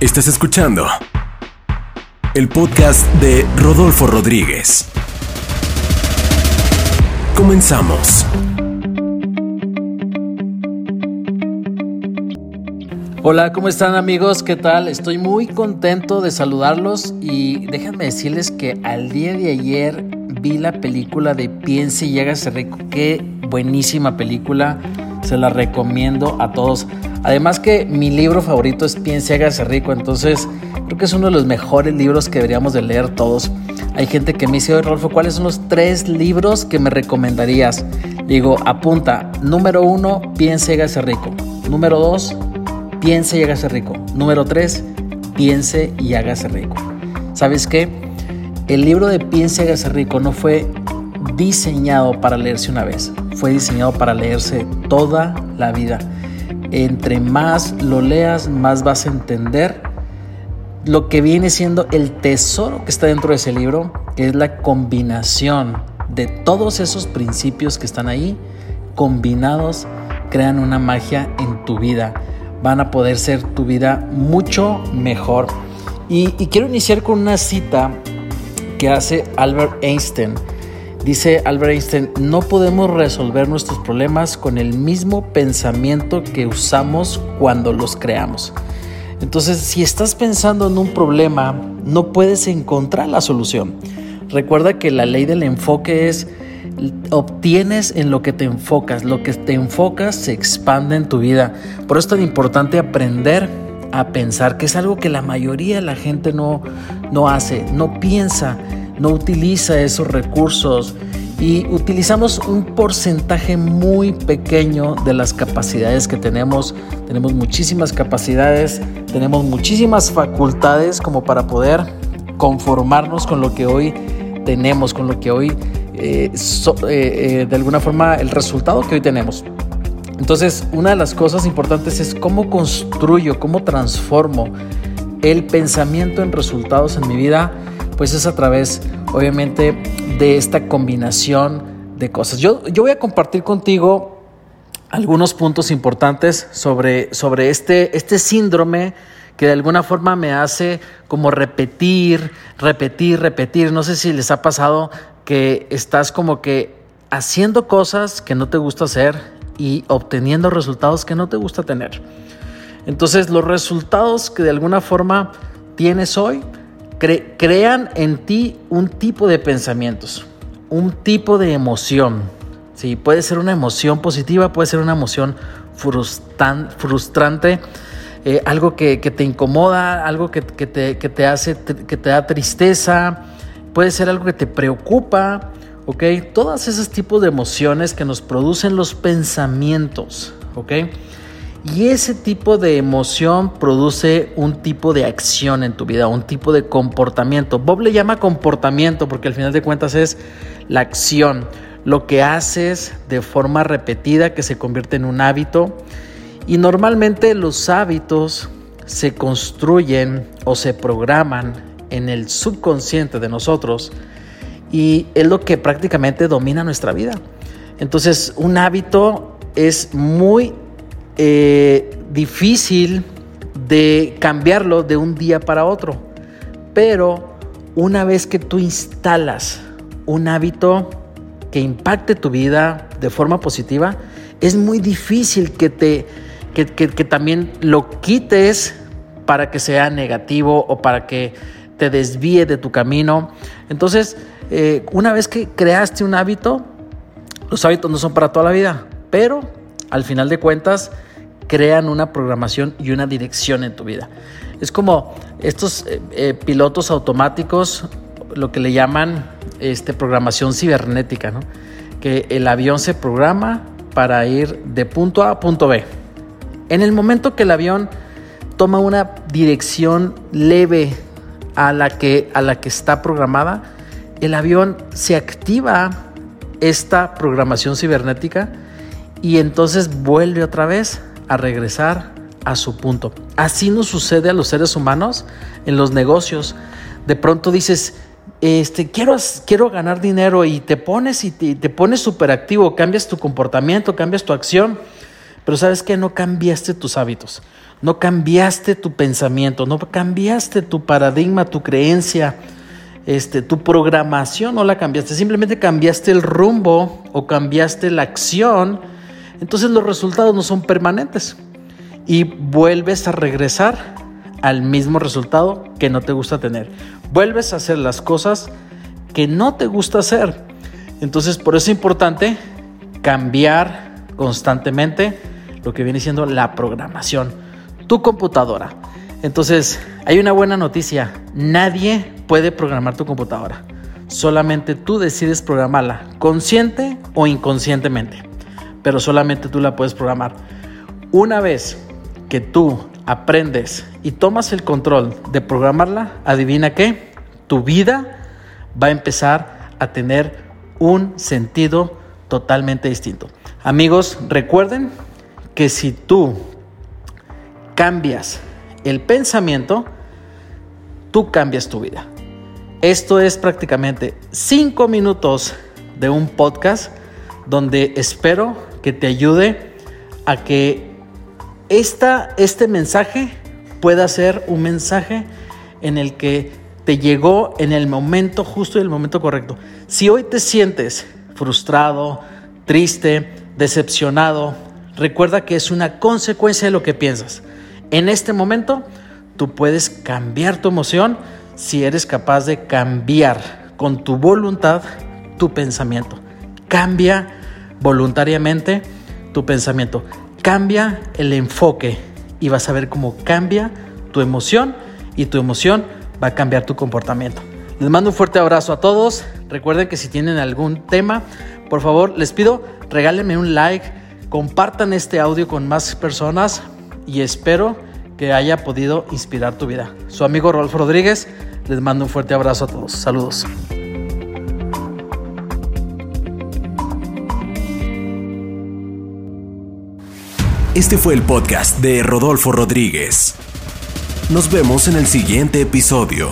Estás escuchando el podcast de Rodolfo Rodríguez. Comenzamos. Hola, ¿cómo están amigos? ¿Qué tal? Estoy muy contento de saludarlos y déjenme decirles que al día de ayer vi la película de Piense y hágase rico. Qué buenísima película, se la recomiendo a todos. Además que mi libro favorito es Piense y hágase rico, entonces creo que es uno de los mejores libros que deberíamos de leer todos. Hay gente que me dice, Rolfo, ¿cuáles son los tres libros que me recomendarías? Digo, apunta, número uno, Piense y hágase rico. Número dos, piense y hágase rico. Número 3, piense y hágase rico. ¿Sabes qué? El libro de Piense y hágase rico no fue diseñado para leerse una vez, fue diseñado para leerse toda la vida. Entre más lo leas, más vas a entender lo que viene siendo el tesoro que está dentro de ese libro, que es la combinación de todos esos principios que están ahí, combinados, crean una magia en tu vida van a poder ser tu vida mucho mejor. Y, quiero iniciar con una cita que hace Albert Einstein. Dice Albert Einstein, no podemos resolver nuestros problemas con el mismo pensamiento que usamos cuando los creamos. Entonces, si estás pensando en un problema, no puedes encontrar la solución. Recuerda que la ley del enfoque es obtienes en lo que te enfocas. Lo que te enfocas se expande en tu vida. Por eso es tan importante aprender a pensar, que es algo que la mayoría de la gente no, no hace, no piensa, no utiliza esos recursos y utilizamos un porcentaje muy pequeño de las capacidades que tenemos. Tenemos muchísimas capacidades, tenemos muchísimas facultades como para poder conformarnos con lo que hoy tenemos, con lo que hoy eh, eh, eh, de alguna forma el resultado que hoy tenemos. Entonces, una de las cosas importantes es cómo construyo, cómo transformo el pensamiento en resultados en mi vida, pues es a través, obviamente, de esta combinación de cosas. Yo, yo voy a compartir contigo algunos puntos importantes sobre, sobre este, este síndrome que de alguna forma me hace como repetir, repetir, repetir. No sé si les ha pasado que estás como que haciendo cosas que no te gusta hacer y obteniendo resultados que no te gusta tener. Entonces los resultados que de alguna forma tienes hoy crean en ti un tipo de pensamientos, un tipo de emoción. ¿sí? Puede ser una emoción positiva, puede ser una emoción frustrante, eh, algo que, te incomoda, algo que, te, que, te, hace, que te da tristeza, puede ser algo que te preocupa, ¿ok? Todas esos tipos de emociones que nos producen los pensamientos, ¿ok? Y ese tipo de emoción produce un tipo de acción en tu vida, un tipo de comportamiento. Bob le llama comportamiento porque al final de cuentas es la acción, lo que haces de forma repetida que se convierte en un hábito. Y normalmente los hábitos se construyen o se programan en el subconsciente de nosotros y es lo que prácticamente domina nuestra vida. Entonces, un hábito es muy eh, difícil de cambiarlo de un día para otro, pero una vez que tú instalas un hábito que impacte tu vida de forma positiva, es muy difícil que te que, que también lo quites para que sea negativo o para que te desvíe de tu camino. Entonces, eh, una vez que creaste un hábito, los hábitos no son para toda la vida, pero al final de cuentas crean una programación y una dirección en tu vida. Es como estos eh, eh, pilotos automáticos, lo que le llaman este, programación cibernética, ¿no? que el avión se programa para ir de punto A a punto B. En el momento que el avión toma una dirección leve a la que, a la que está programada, el avión se activa esta programación cibernética y entonces vuelve otra vez a regresar a su punto. Así nos sucede a los seres humanos en los negocios. De pronto dices, este, quiero, quiero ganar dinero y te pones y te, pones súper activo, cambias tu comportamiento, cambias tu acción, pero sabes que no cambiaste tus hábitos, no cambiaste tu pensamiento, no cambiaste tu paradigma, tu creencia, este, tu programación no la cambiaste, simplemente cambiaste el rumbo o cambiaste la acción, entonces los resultados no son permanentes y vuelves a regresar al mismo resultado que no te gusta tener. Vuelves a hacer las cosas que no te gusta hacer. Entonces, por eso es importante cambiar constantemente lo que viene siendo la programación, tu computadora. Entonces, hay una buena noticia, nadie puede programar tu computadora. Solamente tú decides programarla, consciente o inconscientemente, pero solamente tú la puedes programar. Una vez que tú aprendes y tomas el control de programarla, adivina qué, tu vida va a empezar a tener un sentido totalmente distinto. Amigos, recuerden que si tú cambias el pensamiento, tú cambias tu vida. Esto es prácticamente cinco minutos de un podcast donde espero que te ayude a que esta, este mensaje pueda ser un mensaje en el que te llegó en el momento justo y el momento correcto. Si hoy te sientes frustrado, triste, decepcionado, recuerda que es una consecuencia de lo que piensas. En este momento, tú puedes cambiar tu emoción si eres capaz de cambiar con tu voluntad tu pensamiento. Cambia voluntariamente tu pensamiento. Cambia el enfoque y vas a ver cómo cambia tu emoción y tu emoción va a cambiar tu comportamiento. Les mando un fuerte abrazo a todos. Recuerden que si tienen algún tema, por favor, les pido regálenme un like, compartan este audio con más personas y espero que haya podido inspirar tu vida. Su amigo Rolfo Rodríguez, les mando un fuerte abrazo a todos. Saludos. Este fue el podcast de Rodolfo Rodríguez. Nos vemos en el siguiente episodio.